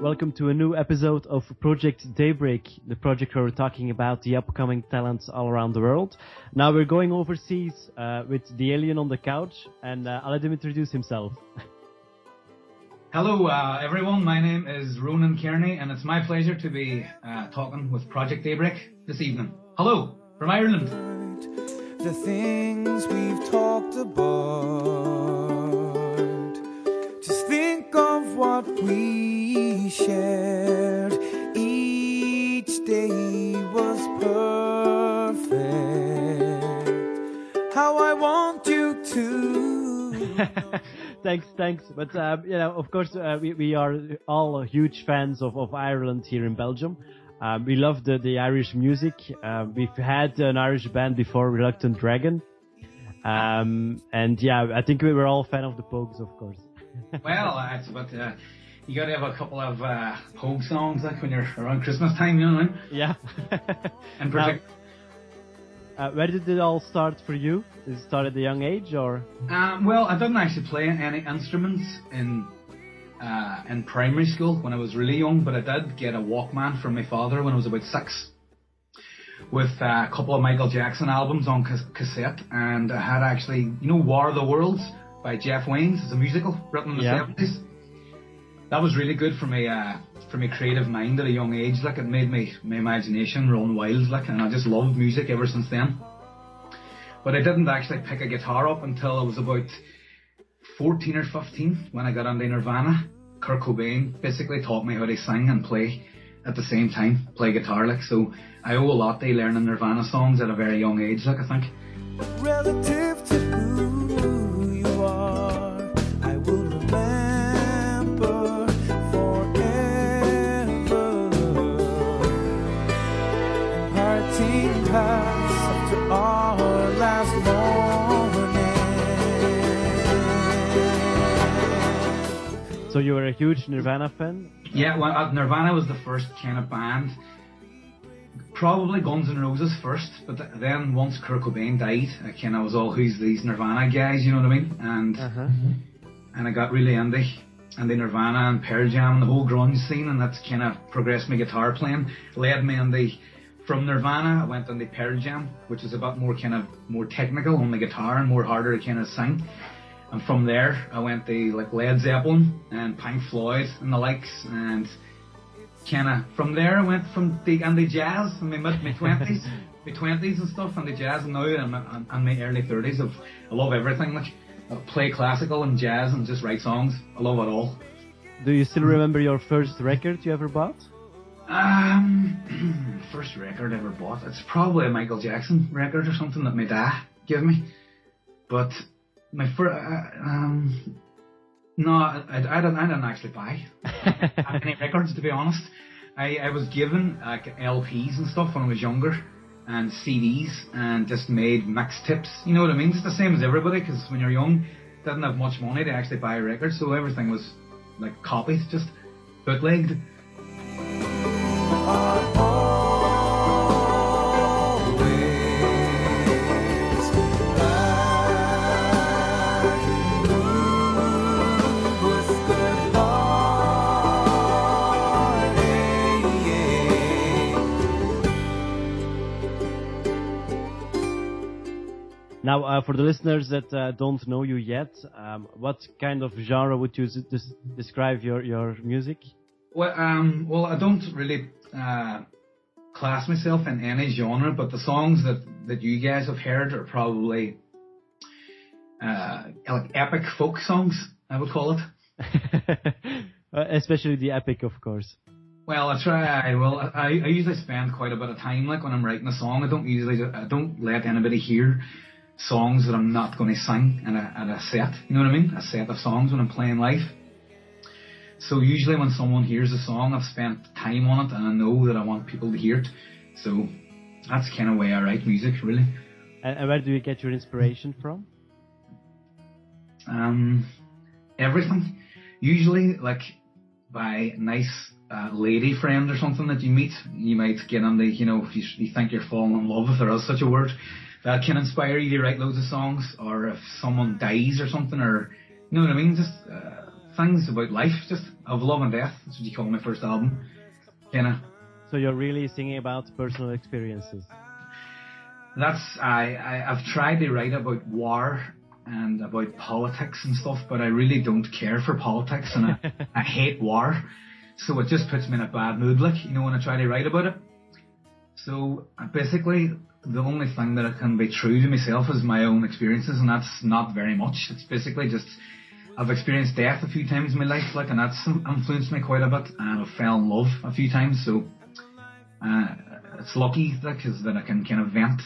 Welcome to a new episode of Project Daybreak, the project where we're talking about the upcoming talents all around the world. Now we're going overseas uh, with the alien on the couch, and uh, I'll let him introduce himself. Hello, uh, everyone. My name is Ronan Kearney, and it's my pleasure to be uh, talking with Project Daybreak this evening. Hello, from Ireland. The things we've talked about. Just think of what we shared. Each day was perfect. How I want you to. thanks, thanks. But um, you know, of course, uh, we we are all huge fans of, of Ireland here in Belgium. Um, we love the, the Irish music. Um, we've had an Irish band before, Reluctant Dragon. Um, and yeah, I think we were all fan of the Pogues, of course. well, that's but uh, you got to have a couple of uh, Pogue songs like when you're around Christmas time, you know. What I mean? Yeah. and. Uh, where did it all start for you? Did it start at a young age, or? Um, well, I didn't actually play any instruments in uh, in primary school when I was really young, but I did get a Walkman from my father when I was about six, with uh, a couple of Michael Jackson albums on cas- cassette, and I had actually, you know, War of the Worlds by Jeff Wayne's. It's a musical written in the Yeah. That was really good for me, uh, for my creative mind at a young age. Like it made me my imagination run wild, like, and I just loved music ever since then. But I didn't actually pick a guitar up until I was about 14 or 15 when I got into Nirvana. Kurt Cobain basically taught me how to sing and play at the same time, play guitar like, so I owe a lot to learning Nirvana songs at a very young age, like I think. Relative So you were a huge Nirvana fan? Yeah, well, uh, Nirvana was the first kind of band. Probably Guns N' Roses first, but then once Kurt Cobain died, I kind of was all who's these Nirvana guys, you know what I mean? And Uh-huh. and I got really into and the Nirvana and Pearl Jam and the whole grunge scene, and that's kind of progressed my guitar playing. Led me on the from Nirvana, I went on the Pearl Jam, which is a bit more kind of more technical on the guitar and more harder to kind of sing. And from there, I went to like Led Zeppelin and Pink Floyd and the likes, and kind of from there I went from the and the jazz in my mid my twenties, my twenties and stuff, and the jazz, and now I'm in, in my early thirties. Of I love everything like. I play classical and jazz and just write songs. I love it all. Do you still remember your first record you ever bought? Um, first record I ever bought. It's probably a Michael Jackson record or something that my dad gave me. But my first, uh, um, no, I, I didn't. I didn't actually buy any records to be honest. I, I was given like LPs and stuff when I was younger, and CDs, and just made mixtapes. You know what I mean? It's the same as everybody, because when you're young, didn't have much money to actually buy a record, so everything was like copies, just bootlegged. Now, uh, for the listeners that uh, don't know you yet, um, what kind of genre would you describe your, your music? Well, um, well, I don't really uh, class myself in any genre, but the songs that, that you guys have heard are probably uh, like epic folk songs. I would call it. Uh, Especially the epic, of course. Well, I try. Well, I, I usually spend quite a bit of time, like when I'm writing a song. I don't usually, I don't let anybody hear songs that I'm not going to sing in a, at a set. You know what I mean? A set of songs when I'm playing live. So usually when someone hears a song, I've spent time on it and I know that I want people to hear it. So that's kind of way I write music, really. And, and where do you get your inspiration from? Um, everything. Usually, like by nice uh, lady friend or something that you meet, you might get on the, you know, if you, you think you're falling in love, if there is such a word, that can inspire you to write loads of songs. Or if someone dies or something, or you know what I mean, just uh, things about life, just of love and death. That's what you call my first album. Kinda. So you're really singing about personal experiences. That's I, I I've tried to write about war and about politics and stuff, but I really don't care for politics and I, I hate war. So it just puts me in a bad mood, like, you know, when I try to write about it. So basically, the only thing that I can be true to myself is my own experiences, and that's not very much. It's basically just I've experienced death a few times in my life, like, and that's influenced me quite a bit. And I've fell in love a few times, so uh, it's lucky like, cause that I can kind of vent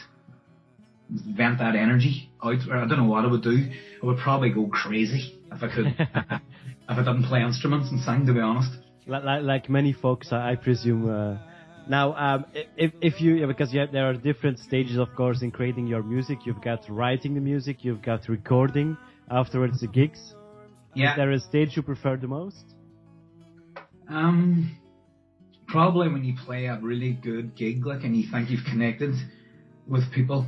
vent that energy out. Or I don't know what I would do. I would probably go crazy if I could, if I didn't play instruments and sing. To be honest. Like, like, like many folks, I, I presume. Uh, now, um, if if you because you there are different stages, of course, in creating your music. You've got writing the music, you've got recording, afterwards the gigs. Yeah. Is there a stage you prefer the most? Um, probably when you play a really good gig, like, and you think you've connected with people.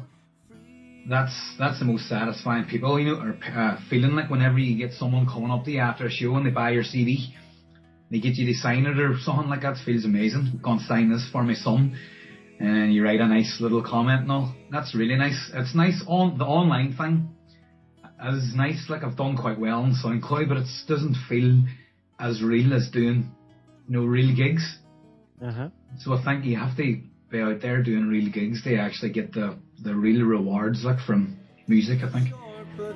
That's that's the most satisfying people, you know, or uh, feeling like whenever you get someone coming up to you after a show and they buy your CD, they get you to sign it or something like that. Feels amazing. I'm going sign this for my son, and you write a nice little comment and all. That's really nice. It's nice on the online thing. Is nice. Like I've done quite well on SoundCloud, but it doesn't feel as real as doing, you know, real gigs. Uh-huh. So I think you have to be out there doing real gigs to actually get the the real rewards, like from music. I think. But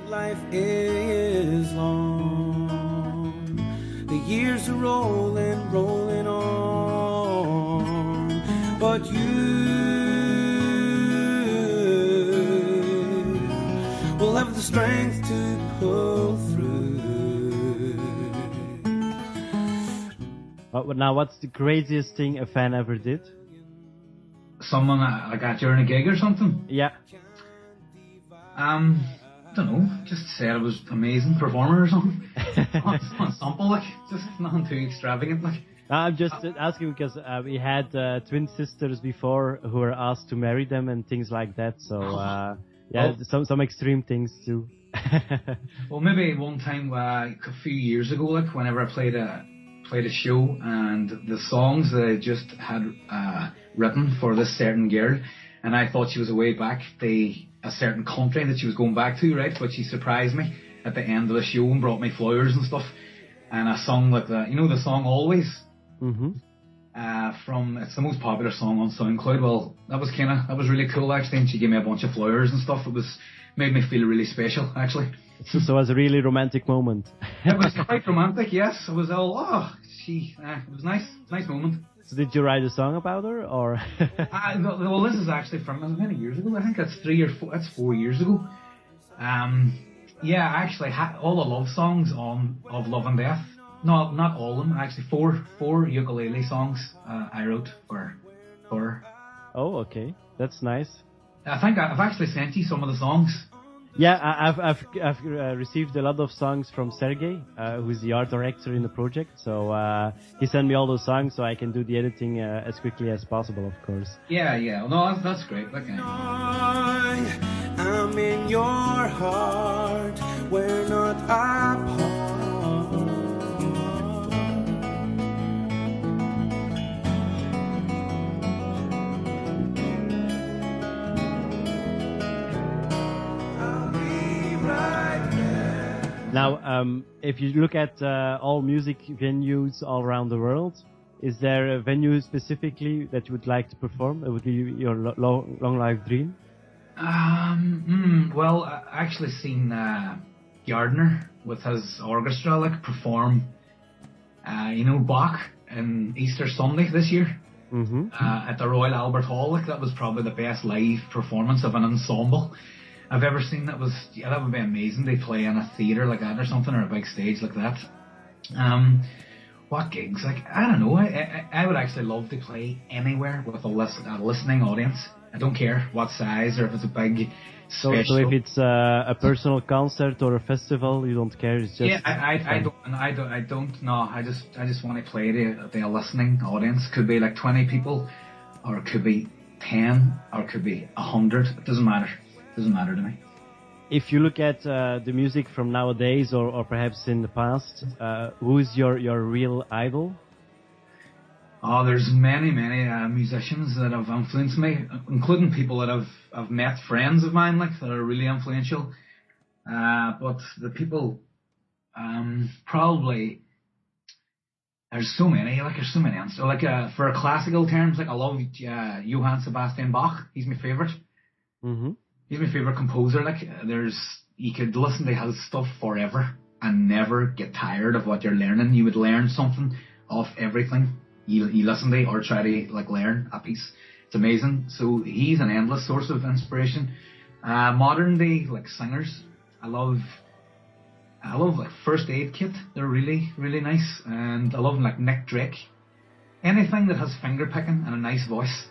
years are rolling, rolling on. But you will have the strength to pull through. Uh, but now, what's the craziest thing a fan ever did? Someone I I got during a gig or something. Yeah. Um, I don't know. Just said it was amazing performer or something. on, on sample, like just nothing too extravagant, like. I'm just uh, asking because uh, we had uh, twin sisters before who were asked to marry them and things like that. So uh, yeah, Oh. some some extreme things too. Well, maybe one time uh, a few years ago, like whenever I played a played a show and the songs that I just had uh, written for this certain girl, and I thought she was away back to a certain country that she was going back to, right? But she surprised me at the end of the show and brought me flowers and stuff. And a song like that. you know, the song Always hmm uh, from it's the most popular song on SoundCloud. Well, that was kind of that was really cool actually, and she gave me a bunch of flowers and stuff. It was made me feel really special actually. So, so it was a really romantic moment. It was quite romantic, yes. It was all oh, she. Uh, it was nice, nice moment. so did you write a song about her or? Uh, no, well, this is actually from uh, many years ago. I think that's three or four. That's four years ago. Um, yeah, I actually had all the love songs on of Love and Death. No, not all of them. Actually, four four ukulele songs uh, I wrote for for. oh, okay, that's nice. I think I- I've actually sent you some of the songs. Yeah, I- I've I've, I've uh, received a lot of songs from Sergey, uh, who's the art director in the project. So uh, he sent me all those songs so I can do the editing uh, as quickly as possible, of course. Yeah, yeah. No, that's, that's great. Like, uh, I'm in your heart. We're not apart. Now, um, if you look at uh, all music venues all around the world, is there a venue specifically that you would like to perform? It would be your lo- long, long life dream. Um, mm, well, I actually seen uh, Gardiner with his orchestra like perform, uh, you know, Bach in Easter Sunday this year hmm uh, at the Royal Albert Hall. Like that was probably the best live performance of an ensemble I've ever seen. That was yeah, that would be amazing. They play in a theater like that or something or a big stage like that. Um, what gigs? Like I don't know. I I, I would actually love to play anywhere with a, listen, a listening audience. I don't care what size or if it's a big So, so if it's uh, a personal concert or a festival, you don't care. It's just yeah, I, I, I don't, I don't, I don't know. I just, I just want to play to the listening audience. Could be like twenty people, or it could be ten, or it could be a hundred. It doesn't matter. It doesn't matter to me. if you look at uh, the music from nowadays, or, or perhaps in the past, uh, who's your your real idol? Oh, there's many, many uh, musicians that have influenced me, including people that I've I've met, friends of mine, like that are really influential. Uh, but the people, um, probably there's so many, like there's so many. So like uh, for classical terms, like I love uh, Johann Sebastian Bach. He's my favorite. Mm-hmm. He's my favorite composer. Like there's, you could listen to his stuff forever and never get tired of what you're learning. You would learn something off everything you, you listen to or try to like learn a piece. It's amazing. So he's an endless source of inspiration. Uh, modern day like singers, I love. I love like First Aid Kit. They're really really nice, and I love like Nick Drake. Anything that has finger picking and a nice voice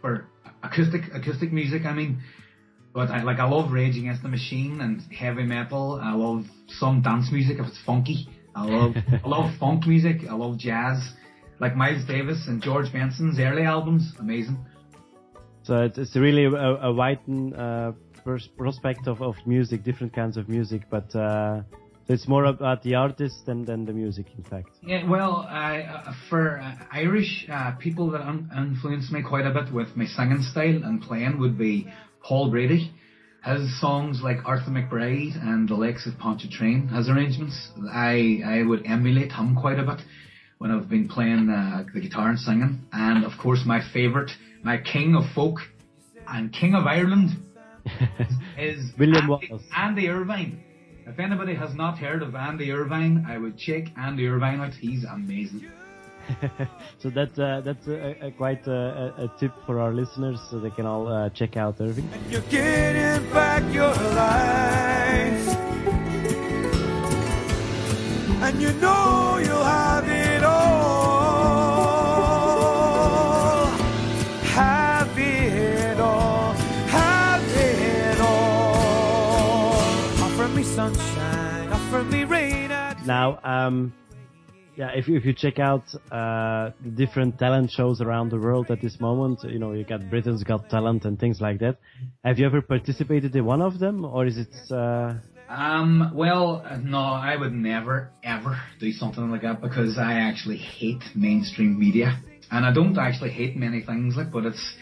for acoustic acoustic music. I mean, but I like I love Rage Against the Machine and heavy metal. I love some dance music if it's funky. I love I love funk music. I love jazz like Miles Davis and George Benson's early albums, amazing. So it's, it's really a, a wide uh, prospect of, of music, different kinds of music, but uh, it's more about the artist than, than the music, in fact. Yeah, well, uh, for Irish uh, people that un- influenced me quite a bit with my singing style and playing would be Paul Brady. His songs like Arthur McBride and The Lakes of Pontchartrain, his arrangements, I, I would emulate him quite a bit when I've been playing uh, the guitar and singing. And of course, my favourite, my king of folk and king of Ireland is William Andy, Andy Irvine. If anybody has not heard of Andy Irvine, I would check Andy Irvine out. He's amazing. so that's uh, that's a, a quite a, a, tip for our listeners, so they can all uh, check out Irving. And you're getting back your life, and you know you'll have it all. Have it all. Have it all. Offer me sunshine. Offer me rain. Now, um, yeah, if, if you check out uh, different talent shows around the world at this moment, you know, you got Britain's Got Talent and things like that. Have you ever participated in one of them, or is it? Uh... Um, well, no, I would never ever do something like that because I actually hate mainstream media, and I don't actually hate many things like, but it's,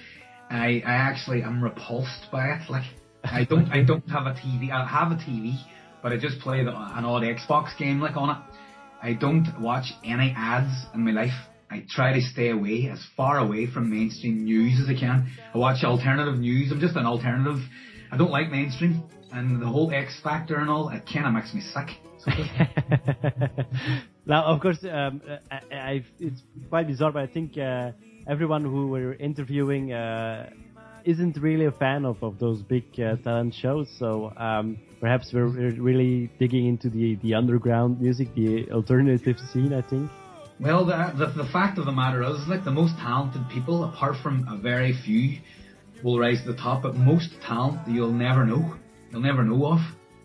I, I actually am repulsed by it. Like, I don't, I don't have a TV. I have a TV, but I just play the, an odd Xbox game like on it. I don't watch any ads in my life. I try to stay away, as far away from mainstream news as I can. I watch alternative news. I'm just an alternative. I don't like mainstream. And the whole X Factor and all, it kind of makes me sick. now, of course, um, I, I, it's quite bizarre, but I think uh, everyone who we're interviewing uh, isn't really a fan of, of those big uh, talent shows. So um, perhaps we're, we're, really digging into the, the underground music, the alternative scene, I think. Well, the, the, the fact of the matter is, like the most talented people, apart from a very few, will rise to the top. But most talent you'll never know, you'll never know of.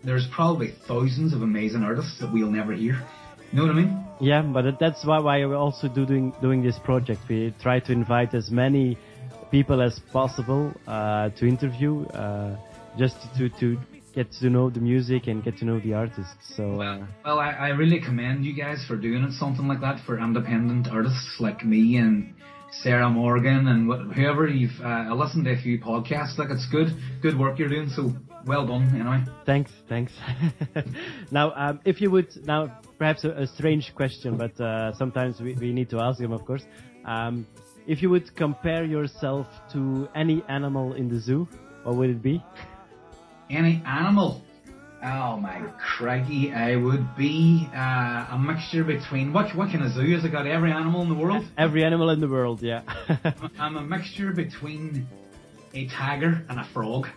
There's probably thousands of amazing artists that we'll never hear. You know what I mean? Yeah, but that's why why we're also doing doing this project. We try to invite as many people as possible uh, to interview, uh, just to, to get to know the music and get to know the artists. So well, well I, I really commend you guys for doing it, something like that for independent artists like me and Sarah Morgan and wh- whoever you've uh, listened to a few podcasts. Like it's good, good work you're doing. So well done, anyway. Thanks, thanks. now, um, if you would now perhaps a, a strange question, but uh, sometimes we, we need to ask them, of course. Um, if you would compare yourself to any animal in the zoo, what would it be? Any animal? Oh my craggy! I would be uh, a mixture between what what kind of zoo has it got? Every animal in the world? Every animal in the world, yeah. I'm a mixture between a tiger and a frog.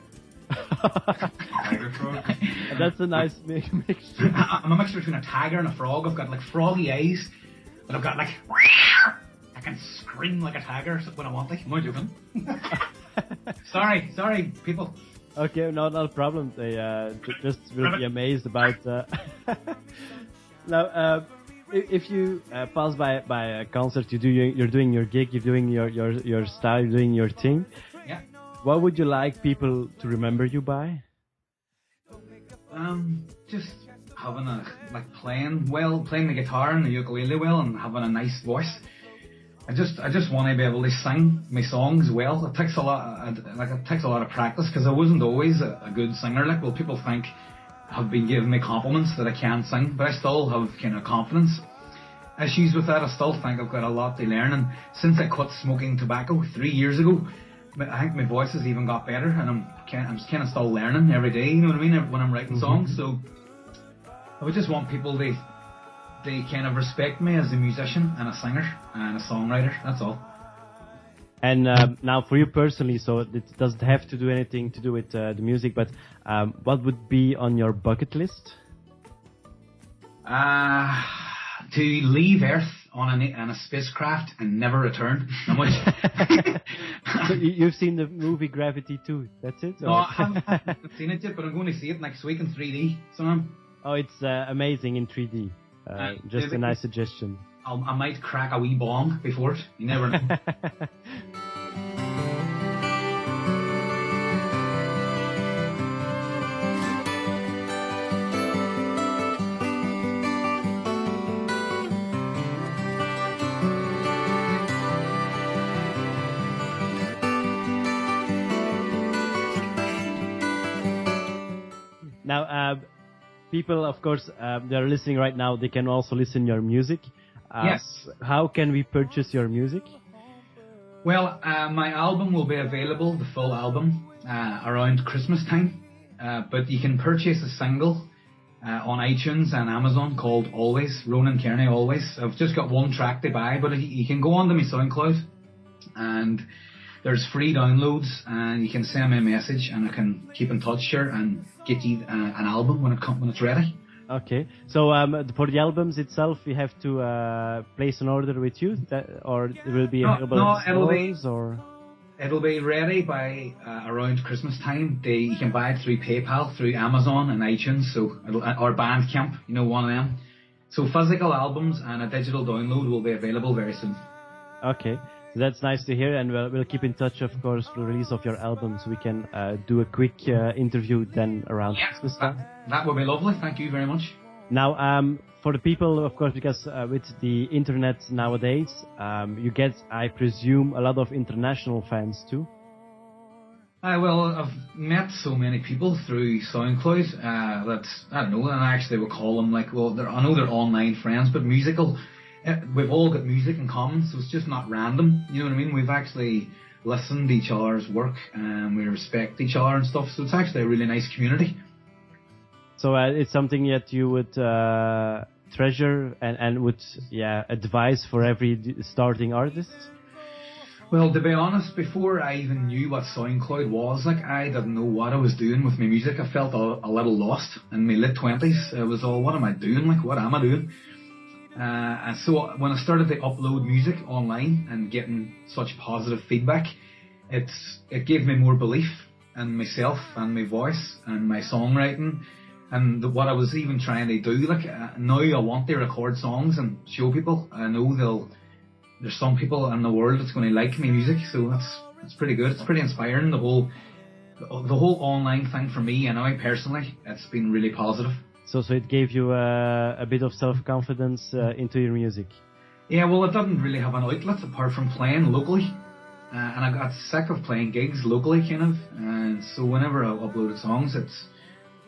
tiger frog. That's a nice mixture. I'm a mixture between a tiger and a frog. I've got like froggy eyes, but I've got like can scream like a tiger when I want to. Am I joking? sorry, sorry, people. Okay, no, not a problem. They uh, just will be amazed about. Uh, now, uh, if you uh, pass by by a concert, you do you're doing your gig, you're doing your your your style, you're doing your thing. Yeah. What would you like people to remember you by? Um, just having a like playing well, playing the guitar and the ukulele well, and having a nice voice. I just I just want to be able to sing my songs well. It takes a lot, like it takes a lot of practice because I wasn't always a, a good singer. Like, well, people think have been giving me compliments that I can't sing, but I still have kind of confidence issues with that. I still think I've got a lot to learn. And since I quit smoking tobacco three years ago, I think my voice has even got better, and I'm kind I'm kind of still learning every day. You know what I mean? When I'm writing mm-hmm. songs, so I would just want people to they kind of respect me as a musician and a singer and a songwriter. That's all. And um, now, for you personally, so it doesn't have to do anything to do with uh, the music, but um, what would be on your bucket list? Uh, to leave Earth on a, on a spacecraft and never return. How much? so you've seen the movie Gravity too? That's it? No, I haven't, I haven't, seen it yet, but I'm going to see it next week in 3D. So I'm. Oh, it's uh, amazing in 3D. Uh, uh, just a nice suggestion. I'll, I might crack a wee bong before it. You never know. Now, uh, people, of course, um, they're listening right now. They can also listen your music. Uh, yes. How can we purchase your music? Well, uh, my album will be available, the full album, uh, around Christmas time. Uh, but you can purchase a single uh, on iTunes and Amazon called Always, Ronan Kearney Always. I've just got one track to buy, but you can go on to my SoundCloud and there's free downloads and you can send me a message and I can keep in touch here and get you uh, an album when it come, when it's ready. Okay, so um, for the albums itself, you have to uh, place an order with you, that, or it will be available no, it'll be, or it'll be ready by uh, around Christmas time. They, you can buy it through PayPal, through Amazon and iTunes, so uh, or Bandcamp, you know, one of them. So physical albums and a digital download will be available very soon. Okay. That's nice to hear, and we'll, we'll keep in touch, of course, for the release of your album, so we can uh, do a quick uh, interview then around yeah, Christmas time. That, that would be lovely. Thank you very much. Now, um, for the people, of course, because uh, with the internet nowadays, um, you get, I presume, a lot of international fans too. Uh, well, I've met so many people through SoundCloud uh, that I don't know, and I actually would call them like, well, I know they're online friends, but musical we've all got music in common, so it's just not random. You know what I mean? We've actually listened to each other's work and we respect each other and stuff. So it's actually a really nice community. So uh, it's something that you would uh, treasure and, and would yeah advise for every starting artist. Well, to be honest, before I even knew what SoundCloud was, like I didn't know what I was doing with my music. I felt a, a little lost in my late twenties. It was all, what am I doing? Like, what am I doing? Uh, and so when I started to upload music online and getting such positive feedback, it's it gave me more belief in myself and my voice and my songwriting and the, what I was even trying to do. Like uh, now, I want to record songs and show people. I know they'll. There's some people in the world that's going to like my music, so that's it's pretty good. It's pretty inspiring. The whole the whole online thing for me, and I personally, it's been really positive. So, so it gave you uh, a bit of self-confidence uh, into your music. Yeah, well, I didn't really have an outlet apart from playing locally, uh, and I got sick of playing gigs locally, kind of. And so, whenever I uploaded songs, it's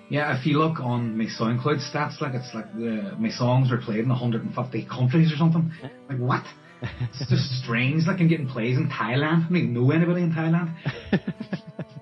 yeah. If you look on my SoundCloud stats, like it's like the, my songs are played in 150 countries or something. Like what? it's just strange. Like I'm getting plays in Thailand. I don't even know anybody in Thailand.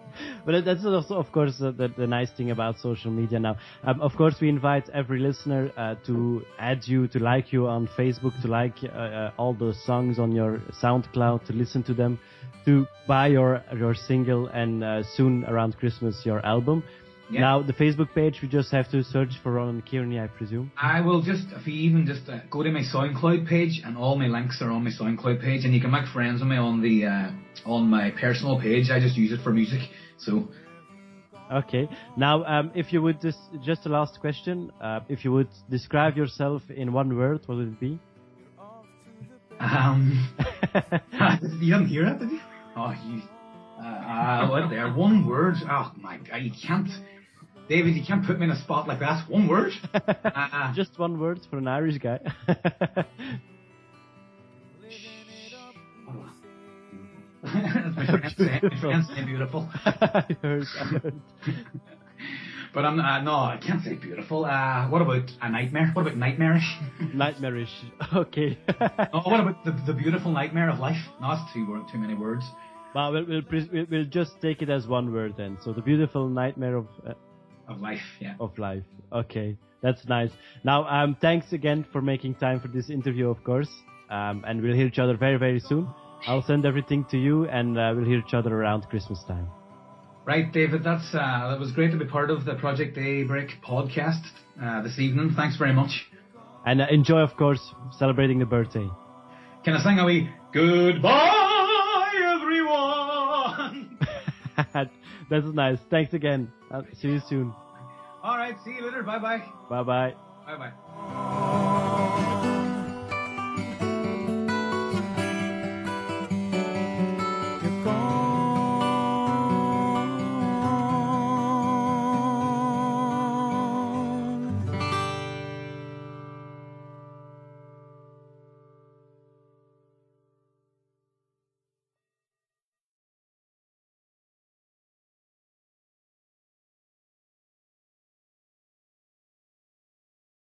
but that's also, of course, the, the, the, nice thing about social media now. Um, of course, we invite every listener uh, to add you, to like you on Facebook, to like uh, uh, all the songs on your SoundCloud, to listen to them, to buy your your single, and uh, soon around Christmas your album. Yeah. Now the Facebook page, we just have to search for Ronan Kearney, I presume. I will just, if you even just uh, go to my SoundCloud page, and all my links are on my SoundCloud page, and you can make friends with me on the uh, on my personal page. I just use it for music. So. Okay. Now, um, if you would just just a last question, uh, if you would describe yourself in one word, what would it be? Um, you didn't hear that, did you? Oh, you. Uh, uh, what there? One word? Oh my god, you can't. David, you can't put me in a spot like that. One word. uh, Just one word for an Irish guy. That's my friend saying, my friend saying beautiful. I heard, I heard. But I'm uh, no, I can't say beautiful. Uh, what about a nightmare? What about nightmarish? Nightmarish. Okay. oh, what about the, the beautiful nightmare of life? No, that's too too many words. well, we'll, we'll, pre- we'll, we'll just take it as one word then. So the beautiful nightmare of uh, Of life, yeah. of life. Okay, that's nice. Now, um, thanks again for making time for this interview, of course. Um, and we'll hear each other very, very soon. I'll send everything to you, and uh, we'll hear each other around Christmas time. Right, David. That's uh, that was great to be part of the Project Daybreak podcast uh, this evening. Thanks very much. And uh, enjoy, of course, celebrating the birthday. Can I sing a wee goodbye, everyone? that's nice. Thanks again. I'll see you soon. All right, see you later. Bye bye. Bye bye. Bye bye.